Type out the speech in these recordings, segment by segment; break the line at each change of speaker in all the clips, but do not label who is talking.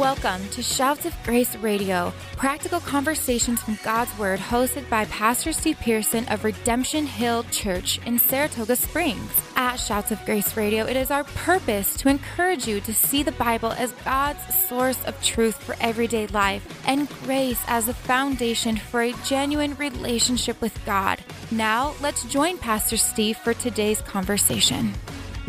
Welcome to Shouts of Grace Radio, practical conversations from God's Word, hosted by Pastor Steve Pearson of Redemption Hill Church in Saratoga Springs. At Shouts of Grace Radio, it is our purpose to encourage you to see the Bible as God's source of truth for everyday life and grace as the foundation for a genuine relationship with God. Now, let's join Pastor Steve for today's conversation.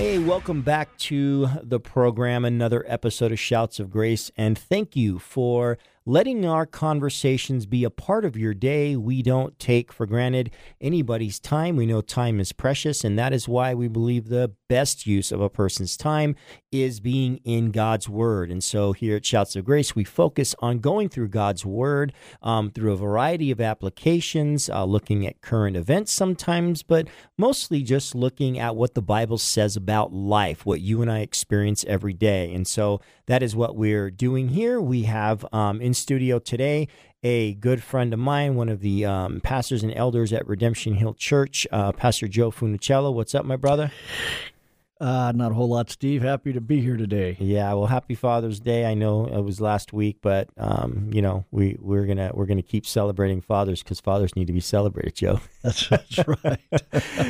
Hey, welcome back to the program, another episode of Shouts of Grace, and thank you for letting our conversations be a part of your day. We don't take for granted anybody's time. We know time is precious, and that is why we believe the best use of a person's time is being in God's Word. And so here at Shouts of Grace, we focus on going through God's Word um, through a variety of applications, uh, looking at current events sometimes, but mostly just looking at what the Bible says about life, what you and I experience every day. And so that is what we're doing here. We have um, in studio today a good friend of mine, one of the um, pastors and elders at Redemption Hill Church, uh, Pastor Joe Funicello. What's up, my brother?
Uh, not a whole lot, Steve. Happy to be here today.
Yeah, well, happy Father's Day. I know it was last week, but um, you know we we're gonna we're gonna keep celebrating fathers because fathers need to be celebrated, Joe.
That's, that's right.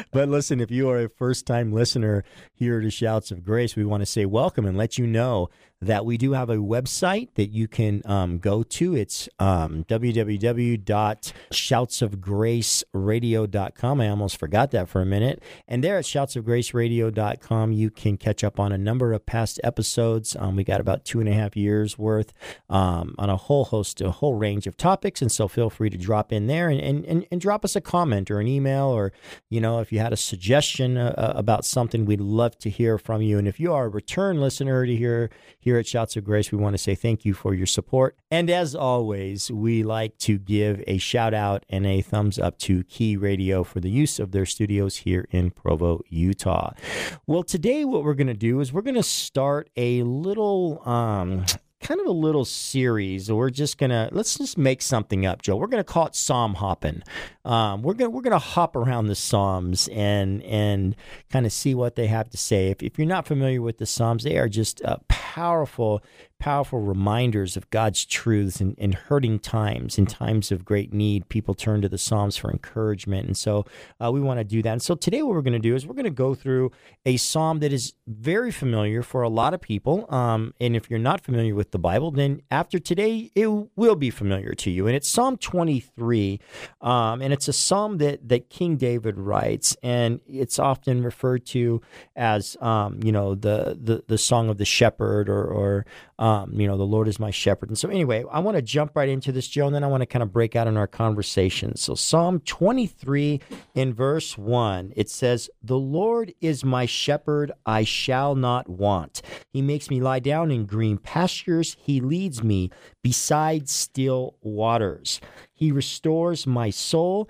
but listen, if you are a first time listener here to Shouts of Grace, we want to say welcome and let you know that we do have a website that you can um, go to. It's um, www.shoutsofgraceradio.com. I almost forgot that for a minute. And there at shoutsofgraceradio.com, you can catch up on a number of past episodes. Um, we got about two and a half years worth um, on a whole host, a whole range of topics. And so feel free to drop in there and, and, and, and drop us a comment or an email or, you know, if you had a suggestion uh, uh about something, we'd love to hear from you. And if you are a return listener to hear, hear here at Shouts of Grace, we want to say thank you for your support. And as always, we like to give a shout out and a thumbs up to Key Radio for the use of their studios here in Provo, Utah. Well, today, what we're going to do is we're going to start a little. Um, kind of a little series. We're just gonna let's just make something up, Joe. We're gonna call it Psalm hopping. Um, we're gonna we're gonna hop around the Psalms and and kind of see what they have to say. If, if you're not familiar with the Psalms, they are just uh, powerful powerful reminders of God's truths in, in hurting times, in times of great need. People turn to the Psalms for encouragement. And so uh, we want to do that. And so today, what we're going to do is we're going to go through a psalm that is very familiar for a lot of people. Um, and if you're not familiar with the Bible, then after today, it will be familiar to you. And it's Psalm 23. Um, and it's a psalm that, that King David writes. And it's often referred to as, um, you know, the, the, the song of the shepherd or, or um, you know, the Lord is my shepherd. And so, anyway, I want to jump right into this, Joe, and then I want to kind of break out in our conversation. So, Psalm 23 in verse 1, it says, The Lord is my shepherd, I shall not want. He makes me lie down in green pastures, He leads me beside still waters. He restores my soul.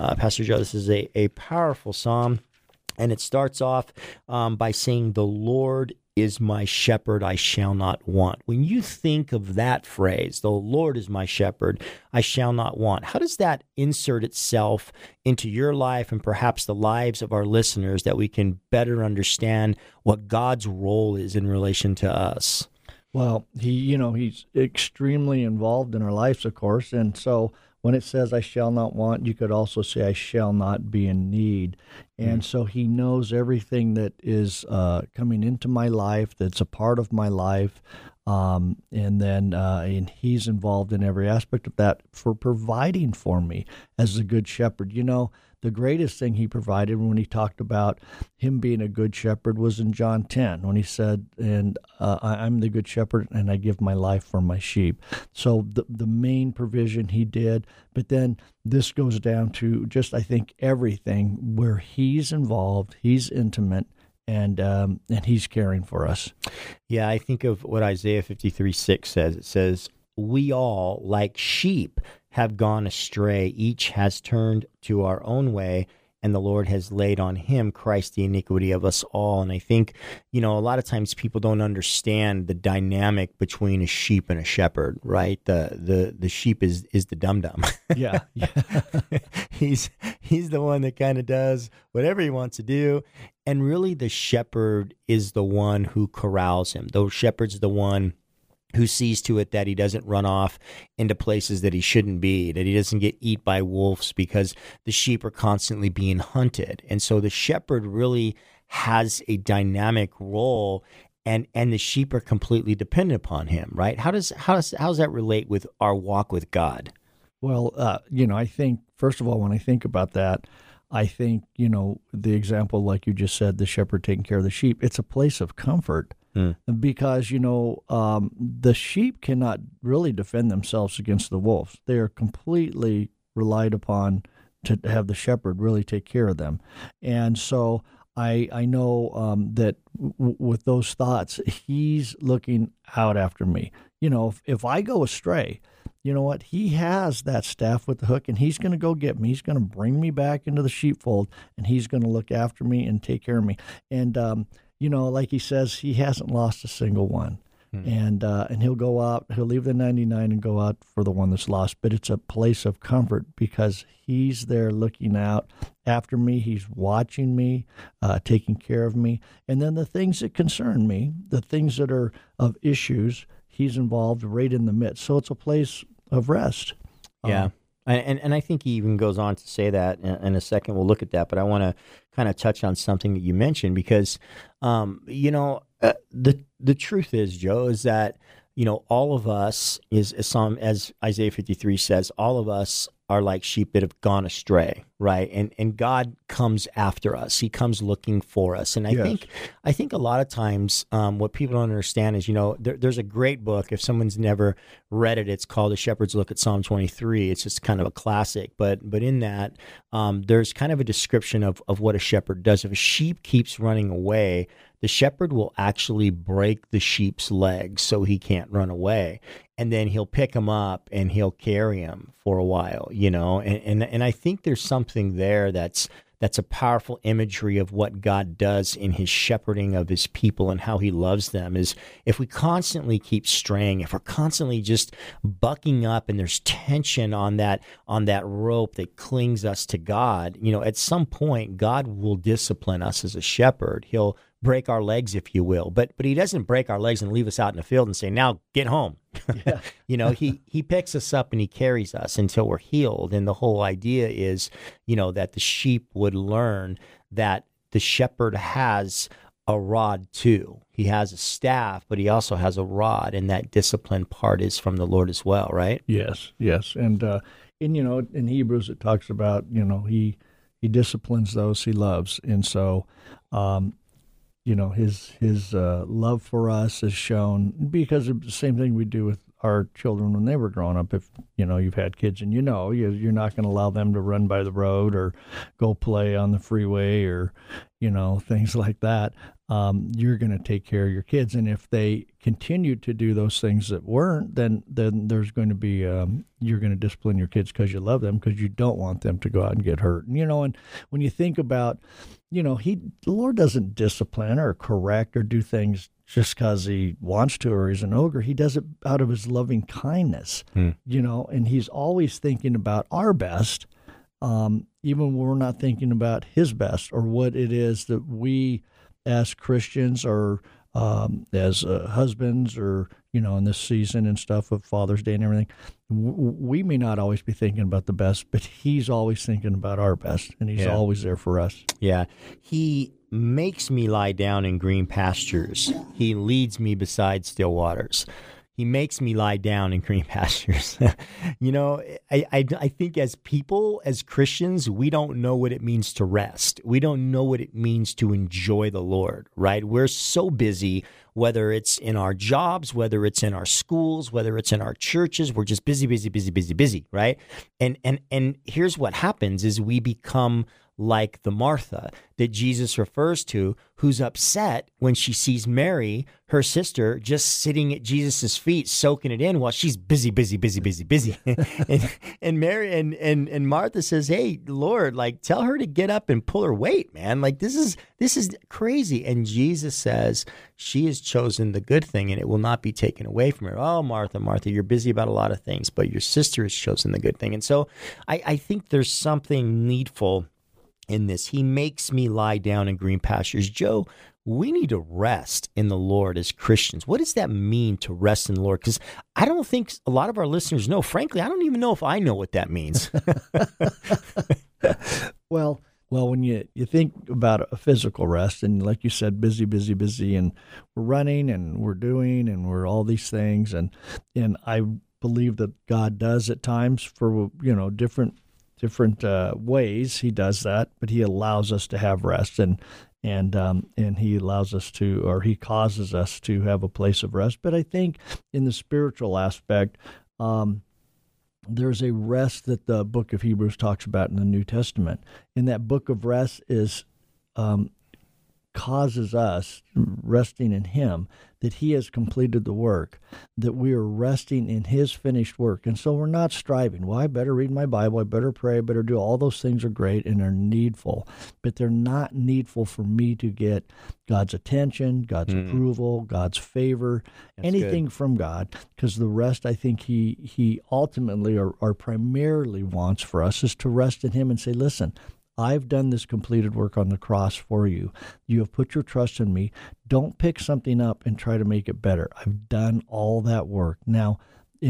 Uh, Pastor Joe, this is a, a powerful psalm. And it starts off um, by saying, The Lord is my shepherd, I shall not want. When you think of that phrase, the Lord is my shepherd, I shall not want, how does that insert itself into your life and perhaps the lives of our listeners that we can better understand what God's role is in relation to us?
Well, he, you know, he's extremely involved in our lives, of course. And so when it says, I shall not want, you could also say, I shall not be in need. And mm. so he knows everything that is uh, coming into my life, that's a part of my life. Um, and then uh, and he's involved in every aspect of that for providing for me as a good shepherd. You know, the greatest thing he provided when he talked about him being a good shepherd was in John 10 when he said, "And uh, I'm the good shepherd, and I give my life for my sheep." So the the main provision he did, but then this goes down to just I think everything where he's involved, he's intimate and um, and he's caring for us.
Yeah, I think of what Isaiah 53 6 says. It says, we all, like sheep, have gone astray. Each has turned to our own way, and the Lord has laid on him Christ the iniquity of us all. And I think, you know, a lot of times people don't understand the dynamic between a sheep and a shepherd, right? The the the sheep is is the dum dum.
Yeah, yeah.
he's he's the one that kind of does whatever he wants to do, and really the shepherd is the one who corrals him. The shepherd's the one who sees to it that he doesn't run off into places that he shouldn't be, that he doesn't get eat by wolves because the sheep are constantly being hunted. And so the shepherd really has a dynamic role and and the sheep are completely dependent upon him, right? How does how does how does that relate with our walk with God?
Well, uh, you know, I think first of all, when I think about that, I think you know the example, like you just said, the shepherd taking care of the sheep. It's a place of comfort mm. because you know um, the sheep cannot really defend themselves against the wolves. They are completely relied upon to have the shepherd really take care of them, and so I I know um, that w- with those thoughts, he's looking out after me. You know, if, if I go astray, you know what? He has that staff with the hook, and he's going to go get me. He's going to bring me back into the sheepfold, and he's going to look after me and take care of me. And um, you know, like he says, he hasn't lost a single one. Hmm. And uh, and he'll go out, he'll leave the 99 and go out for the one that's lost. But it's a place of comfort because he's there looking out after me. He's watching me, uh, taking care of me. And then the things that concern me, the things that are of issues, he's involved right in the midst. So it's a place of rest.
Yeah. Um, and, and I think he even goes on to say that in, in a second. We'll look at that, but I want to kind of touch on something that you mentioned because, um, you know, uh, the the truth is, Joe, is that you know all of us is as some as Isaiah fifty three says, all of us are like sheep that have gone astray, right? And and God comes after us. He comes looking for us. And I yes. think I think a lot of times um, what people don't understand is, you know, there, there's a great book. If someone's never read it, it's called A Shepherd's Look at Psalm 23. It's just kind of a classic. But but in that, um, there's kind of a description of of what a shepherd does. If a sheep keeps running away, the shepherd will actually break the sheep's legs so he can't run away and then he'll pick him up and he'll carry him for a while you know and and, and i think there's something there that's that's a powerful imagery of what God does in his shepherding of his people and how he loves them is if we constantly keep straying, if we're constantly just bucking up and there's tension on that on that rope that clings us to God, you know, at some point God will discipline us as a shepherd. He'll break our legs, if you will. But but he doesn't break our legs and leave us out in the field and say, "Now get home." Yeah. you know, he he picks us up and he carries us until we're healed. And the whole idea is, you know, that the sheep would learn that the shepherd has a rod too. He has a staff, but he also has a rod, and that discipline part is from the Lord as well, right?
Yes, yes, and uh, in you know in Hebrews it talks about you know he he disciplines those he loves, and so um, you know his his uh, love for us is shown because of the same thing we do with our children when they were growing up. If you know you've had kids and you know you, you're not going to allow them to run by the road or go play on the freeway or you know things like that. Um, you're going to take care of your kids, and if they continue to do those things that weren't, then then there's going to be um, you're going to discipline your kids because you love them because you don't want them to go out and get hurt. And, you know, and when you think about you know, he the Lord doesn't discipline or correct or do things just because he wants to or he's an ogre. He does it out of his loving kindness, hmm. you know, and he's always thinking about our best, um, even when we're not thinking about his best or what it is that we as Christians or um, as uh, husbands or you know in this season and stuff of Father's Day and everything, w- we may not always be thinking about the best, but He's always thinking about our best, and He's yeah. always there for us.
Yeah, He makes me lie down in green pastures. He leads me beside still waters. He makes me lie down in green pastures. you know, I, I, I, think as people, as Christians, we don't know what it means to rest. We don't know what it means to enjoy the Lord, right? We're so busy, whether it's in our jobs, whether it's in our schools, whether it's in our churches, we're just busy, busy, busy, busy, busy, right? And and and here's what happens is we become like the Martha that Jesus refers to, who's upset when she sees Mary, her sister, just sitting at Jesus' feet, soaking it in while she's busy, busy, busy, busy, busy. and, and Mary and, and and Martha says, Hey, Lord, like tell her to get up and pull her weight, man. Like this is this is crazy. And Jesus says, She has chosen the good thing and it will not be taken away from her. Oh, Martha, Martha, you're busy about a lot of things, but your sister has chosen the good thing. And so I, I think there's something needful in this. He makes me lie down in green pastures. Joe, we need to rest in the Lord as Christians. What does that mean to rest in the Lord? Because I don't think a lot of our listeners know. Frankly, I don't even know if I know what that means.
well, well, when you, you think about a physical rest, and like you said, busy, busy, busy, and we're running and we're doing and we're all these things, and and I believe that God does at times for you know different different uh, ways he does that, but he allows us to have rest and and um, and he allows us to or he causes us to have a place of rest. But I think in the spiritual aspect, um, there's a rest that the book of Hebrews talks about in the New Testament. And that book of rest is um, causes us resting in him that he has completed the work that we are resting in his finished work. And so we're not striving. Well i better read my bible. I better pray. I better do all those things are great and are needful. But they're not needful for me to get god's attention god's mm. approval god's favor That's anything good. from god because the rest i think he he ultimately or, or primarily wants for us is to rest in him and say listen I've done this completed work on the cross for you. You have put your trust in me. Don't pick something up and try to make it better. I've done all that work. Now,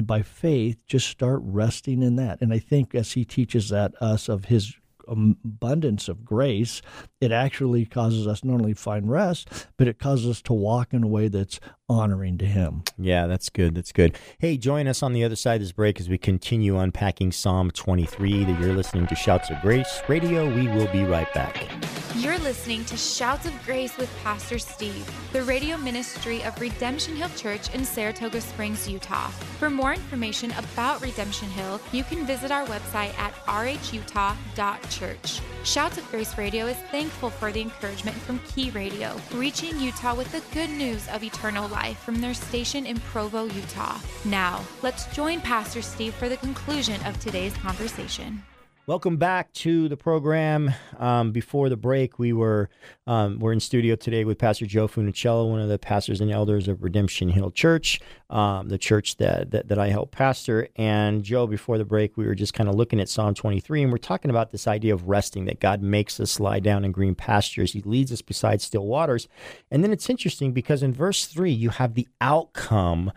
by faith, just start resting in that. And I think as he teaches that us of his abundance of grace, it actually causes us not only find rest, but it causes us to walk in a way that's honoring to Him.
Yeah, that's good. That's good. Hey, join us on the other side of this break as we continue unpacking Psalm 23 that you're listening to Shouts of Grace Radio. We will be right back.
You're listening to Shouts of Grace with Pastor Steve, the radio ministry of Redemption Hill Church in Saratoga Springs, Utah. For more information about Redemption Hill, you can visit our website at rhutah.church. Shouts of Grace Radio is thankful for the encouragement from Key Radio, reaching Utah with the good news of eternal life from their station in Provo, Utah. Now, let's join Pastor Steve for the conclusion of today's conversation.
Welcome back to the program. Um, before the break, we were um, we're in studio today with Pastor Joe Funicello, one of the pastors and elders of Redemption Hill Church, um, the church that, that, that I help pastor. And Joe, before the break, we were just kind of looking at Psalm 23, and we're talking about this idea of resting that God makes us lie down in green pastures. He leads us beside still waters. And then it's interesting because in verse three, you have the outcome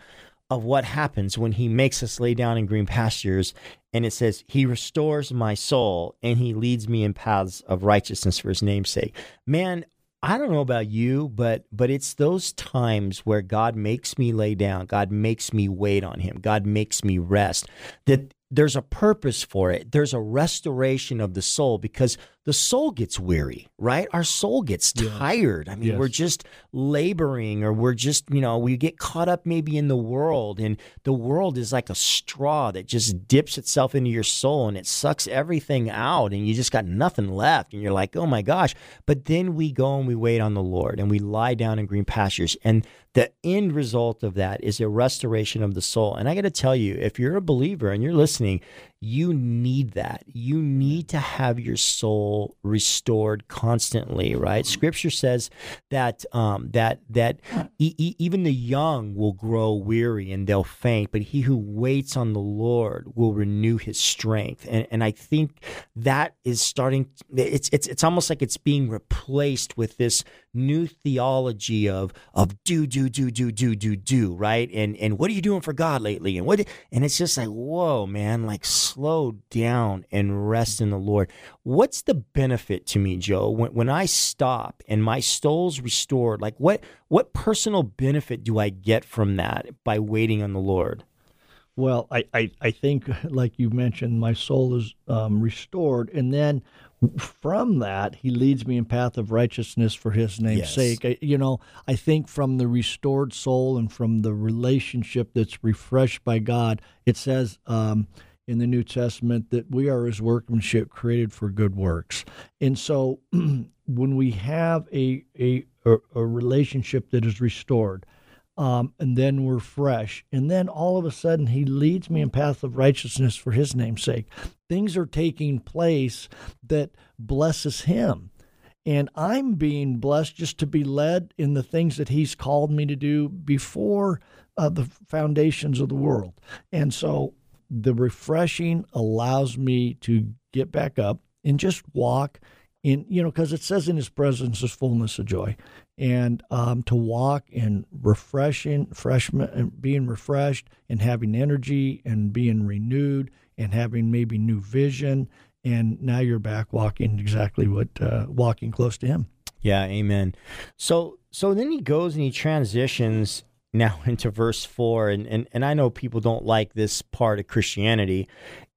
of what happens when he makes us lay down in green pastures. And it says, He restores my soul and he leads me in paths of righteousness for his name's sake. Man, I don't know about you, but but it's those times where God makes me lay down, God makes me wait on him, God makes me rest. That there's a purpose for it. There's a restoration of the soul because the soul gets weary, right? Our soul gets tired. I mean, yes. we're just laboring or we're just, you know, we get caught up maybe in the world and the world is like a straw that just dips itself into your soul and it sucks everything out and you just got nothing left and you're like, "Oh my gosh." But then we go and we wait on the Lord and we lie down in green pastures and the end result of that is a restoration of the soul. And I got to tell you, if you're a believer and you're listening, you need that. You need to have your soul restored constantly, right? Scripture says that um, that that e- e- even the young will grow weary and they'll faint, but he who waits on the Lord will renew his strength. And and I think that is starting. It's it's it's almost like it's being replaced with this new theology of of do do do do do do do right and and what are you doing for God lately and what and it's just like whoa man like slow down and rest in the Lord. What's the benefit to me, Joe, when, when I stop and my soul's restored? Like what what personal benefit do I get from that by waiting on the Lord?
Well, I, I, I think, like you mentioned, my soul is um, restored. And then from that, he leads me in path of righteousness for his name's yes. sake. I, you know, I think from the restored soul and from the relationship that's refreshed by God, it says, um, in the New Testament that we are his workmanship created for good works. And so when we have a, a, a relationship that is restored, um, and then we're fresh. And then all of a sudden, he leads me in path of righteousness for his name's sake. Things are taking place that blesses him. And I'm being blessed just to be led in the things that he's called me to do before uh, the foundations of the world. And so the refreshing allows me to get back up and just walk in, you know, because it says in his presence is fullness of joy. And um, to walk in refreshing, freshman, and being refreshed and having energy and being renewed and having maybe new vision. And now you're back walking exactly what, uh, walking close to him.
Yeah, amen. So, so then he goes and he transitions now into verse 4 and, and and I know people don't like this part of Christianity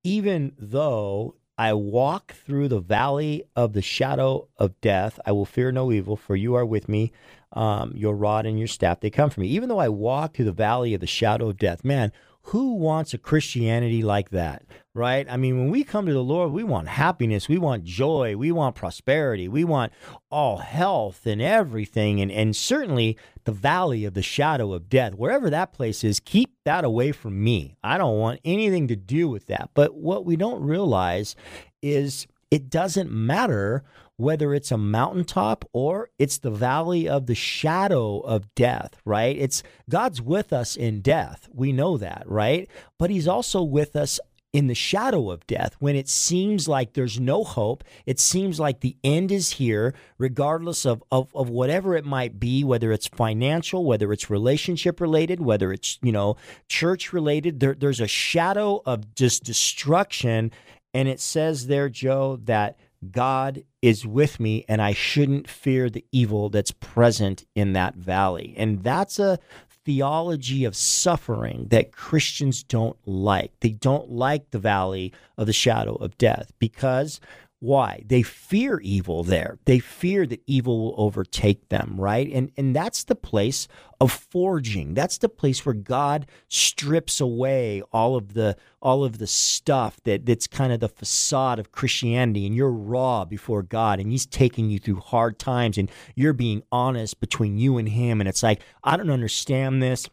even though I walk through the valley of the shadow of death. I will fear no evil for you are with me um, your rod and your staff they come from me. Even though I walk through the valley of the shadow of death man who wants a Christianity like that, right? I mean, when we come to the Lord, we want happiness, we want joy, we want prosperity, we want all health and everything. And, and certainly the valley of the shadow of death, wherever that place is, keep that away from me. I don't want anything to do with that. But what we don't realize is it doesn't matter whether it's a mountaintop or it's the valley of the shadow of death, right? It's God's with us in death. We know that, right? But he's also with us in the shadow of death when it seems like there's no hope. It seems like the end is here regardless of, of, of whatever it might be whether it's financial whether it's relationship related whether it's you know church related. There, there's a shadow of just destruction. And it says there joe that God is with me and I shouldn't fear the evil that's present in that valley. And that's a theology of suffering that Christians don't like. They don't like the valley of the shadow of death because why? They fear evil there. They fear that evil will overtake them, right? And and that's the place of forging. That's the place where God strips away all of the all of the stuff that that's kind of the facade of Christianity and you're raw before God and he's taking you through hard times and you're being honest between you and him and it's like I don't understand this.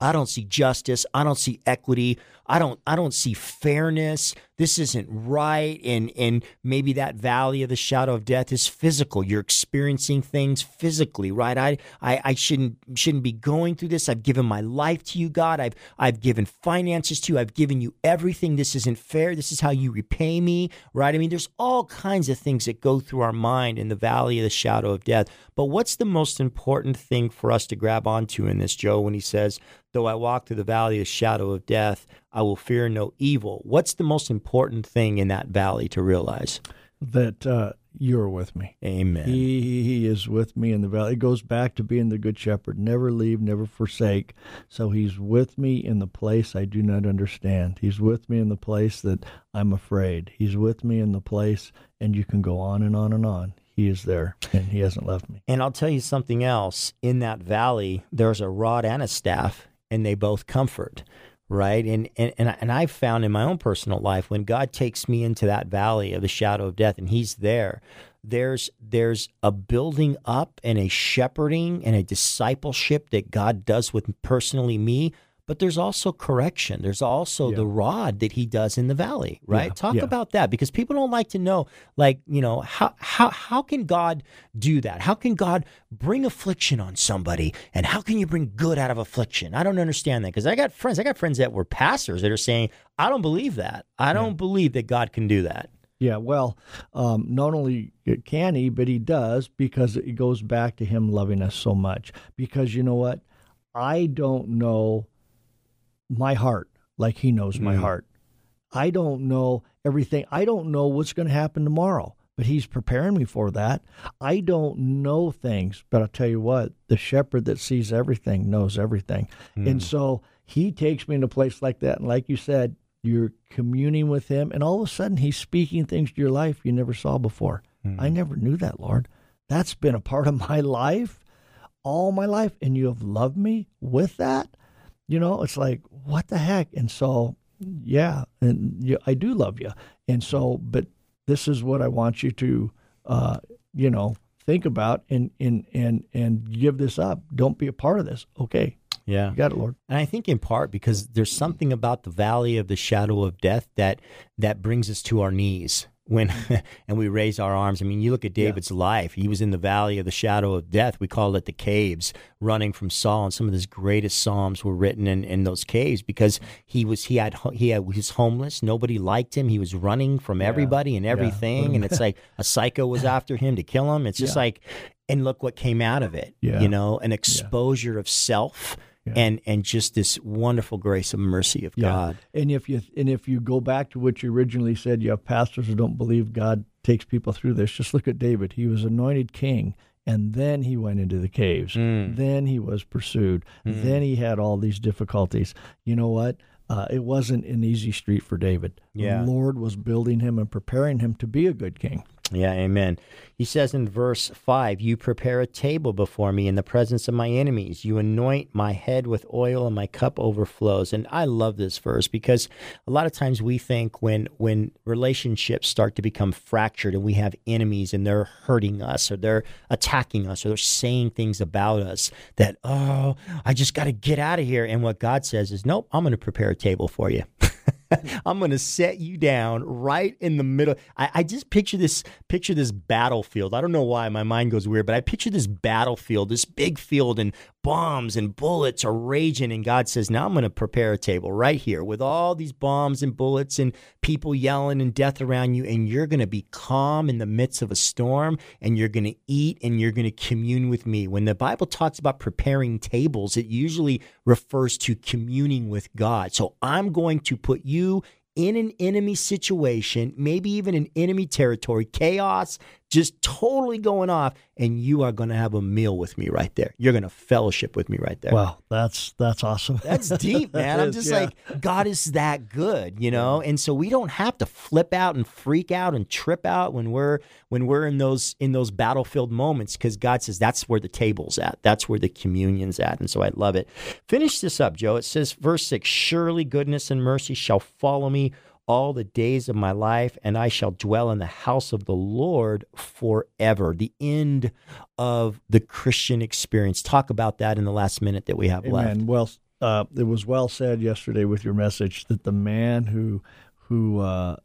I don't see justice. I don't see equity. I don't I don't see fairness. This isn't right. And and maybe that valley of the shadow of death is physical. You're experiencing things physically, right? I I, I shouldn't shouldn't be going through this. I've given my life to you, God. I've I've given finances to you. I've given you everything. This isn't fair. This is how you repay me, right? I mean, there's all kinds of things that go through our mind in the valley of the shadow of death. But what's the most important thing for us to grab onto in this, Joe, when he says, Though I walk through the valley of the shadow of death, I will fear no evil. What's the most important thing in that valley to realize?
That uh, you're with me.
Amen.
He, he is with me in the valley. It goes back to being the good shepherd. Never leave, never forsake. So he's with me in the place I do not understand. He's with me in the place that I'm afraid. He's with me in the place, and you can go on and on and on. He is there, and he hasn't left me.
And I'll tell you something else. In that valley, there's a rod and a staff, and they both comfort right? And and and, and I've found in my own personal life when God takes me into that valley of the shadow of death and he's there, there's there's a building up and a shepherding and a discipleship that God does with personally me but there's also correction. There's also yeah. the rod that he does in the valley, right? Yeah. Talk yeah. about that because people don't like to know, like, you know, how how how can God do that? How can God bring affliction on somebody, and how can you bring good out of affliction? I don't understand that because I got friends, I got friends that were pastors that are saying, I don't believe that. I don't believe that God can do that.
Yeah, well, um, not only can he, but he does because it goes back to him loving us so much. Because you know what? I don't know my heart like he knows my mm. heart. I don't know everything. I don't know what's going to happen tomorrow, but he's preparing me for that. I don't know things, but I'll tell you what, the shepherd that sees everything knows everything. Mm. And so he takes me in a place like that. And like you said, you're communing with him, and all of a sudden he's speaking things to your life you never saw before. Mm. I never knew that, Lord. That's been a part of my life all my life, and you have loved me with that. You know, it's like, what the heck? And so yeah, and you, I do love you. And so, but this is what I want you to, uh, you know, think about and and and and give this up. Don't be a part of this. Okay.
Yeah.
You got it, Lord.
And I think in part because there's something about the valley of the shadow of death that that brings us to our knees when and we raise our arms. I mean, you look at David's yeah. life. He was in the valley of the shadow of death. We call it the caves, running from Saul. And some of his greatest psalms were written in, in those caves because he was he had he had he was homeless. Nobody liked him. He was running from everybody and everything. Yeah. and it's like a psycho was after him to kill him. It's just like and look what came out of it. You know, an exposure of self yeah. and and just this wonderful grace and mercy of yeah. God.
And if you and if you go back to what you originally said, you have pastors who don't believe God takes people through this. Just look at David; he was anointed king, and then he went into the caves. Mm. Then he was pursued. Mm. Then he had all these difficulties. You know what? Uh, it wasn't an easy street for David. Yeah. The Lord was building him and preparing him to be a good king.
Yeah, amen. He says in verse 5 You prepare a table before me in the presence of my enemies. You anoint my head with oil, and my cup overflows. And I love this verse because a lot of times we think when, when relationships start to become fractured and we have enemies and they're hurting us or they're attacking us or they're saying things about us that, oh, I just got to get out of here. And what God says is, Nope, I'm going to prepare a table for you. I'm going to set you down right in the middle. I, I, just picture this picture this battlefield. I don't know why my mind goes weird, but I picture this battlefield, this big field, and bombs and bullets are raging. And God says, Now I'm going to prepare a table right here with all these bombs and bullets and people yelling and death around you. And you're going to be calm in the midst of a storm and you're going to eat and you're going to commune with me. When the Bible talks about preparing tables, it usually refers to communing with God. So I'm going to put you in an enemy situation, maybe even an enemy territory, chaos, just totally going off, and you are going to have a meal with me right there. You're going to fellowship with me right there.
Wow, that's that's awesome.
That's deep, man. I'm just yeah. like God is that good, you know. And so we don't have to flip out and freak out and trip out when we're when we're in those in those battlefield moments because God says that's where the table's at. That's where the communion's at. And so I love it. Finish this up, Joe. It says verse 6, surely goodness and mercy shall follow me all the days of my life, and I shall dwell in the house of the Lord forever. The end of the Christian experience. Talk about that in the last minute that we have
Amen.
left.
Well, uh, it was well said yesterday with your message that the man who who uh,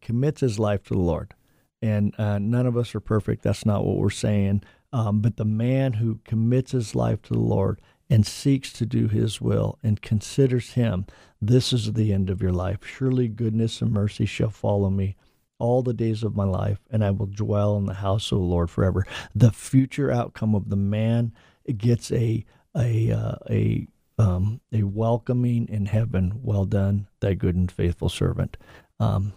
commits his life to the Lord, and uh, none of us are perfect. That's not what we're saying. Um, but the man who commits his life to the Lord and seeks to do his will and considers him, this is the end of your life. Surely goodness and mercy shall follow me all the days of my life, and I will dwell in the house of the Lord forever. The future outcome of the man gets a a uh, a um, a welcoming in heaven. Well done, thy good and faithful servant. Um,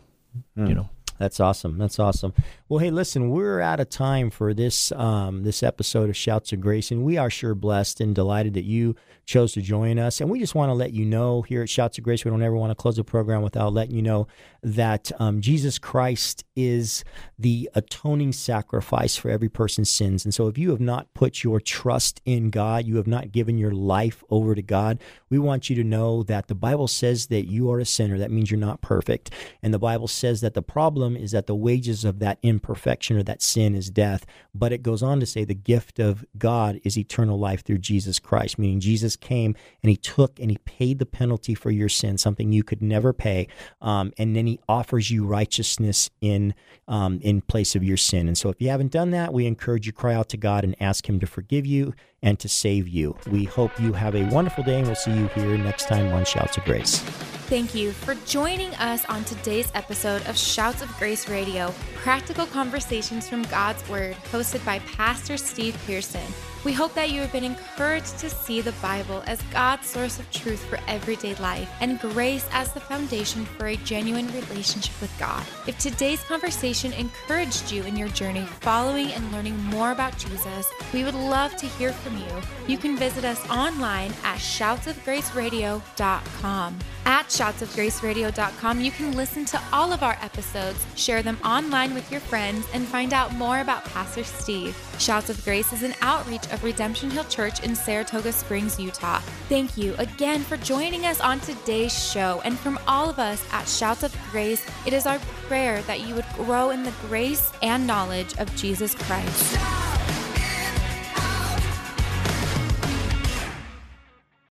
mm. You know,
that's awesome. That's awesome. Well, hey, listen, we're out of time for this um, this episode of Shouts of Grace, and we are sure blessed and delighted that you chose to join us. And we just want to let you know here at Shouts of Grace, we don't ever want to close the program without letting you know that um, Jesus Christ is the atoning sacrifice for every person's sins. And so, if you have not put your trust in God, you have not given your life over to God, we want you to know that the Bible says that you are a sinner. That means you're not perfect. And the Bible says that the problem is that the wages of that imperfection or that sin is death. But it goes on to say the gift of God is eternal life through Jesus Christ, meaning Jesus came and he took and he paid the penalty for your sin, something you could never pay. Um, and then he offers you righteousness in um, in place of your sin. And so if you haven't done that, we encourage you cry out to God and ask him to forgive you and to save you. We hope you have a wonderful day and we'll see you here next time on Shouts of Grace.
Thank you for joining us on today's episode of Shouts of Grace Radio, practical conversations from God's Word, hosted by Pastor Steve Pearson. We hope that you have been encouraged to see the Bible as God's source of truth for everyday life and grace as the foundation for a genuine relationship with God. If today's conversation encouraged you in your journey following and learning more about Jesus, we would love to hear you. You can visit us online at shoutsofgraceradio.com. At shoutsofgraceradio.com, you can listen to all of our episodes, share them online with your friends, and find out more about Pastor Steve. Shouts of Grace is an outreach of Redemption Hill Church in Saratoga Springs, Utah. Thank you again for joining us on today's show. And from all of us at Shouts of Grace, it is our prayer that you would grow in the grace and knowledge of Jesus Christ.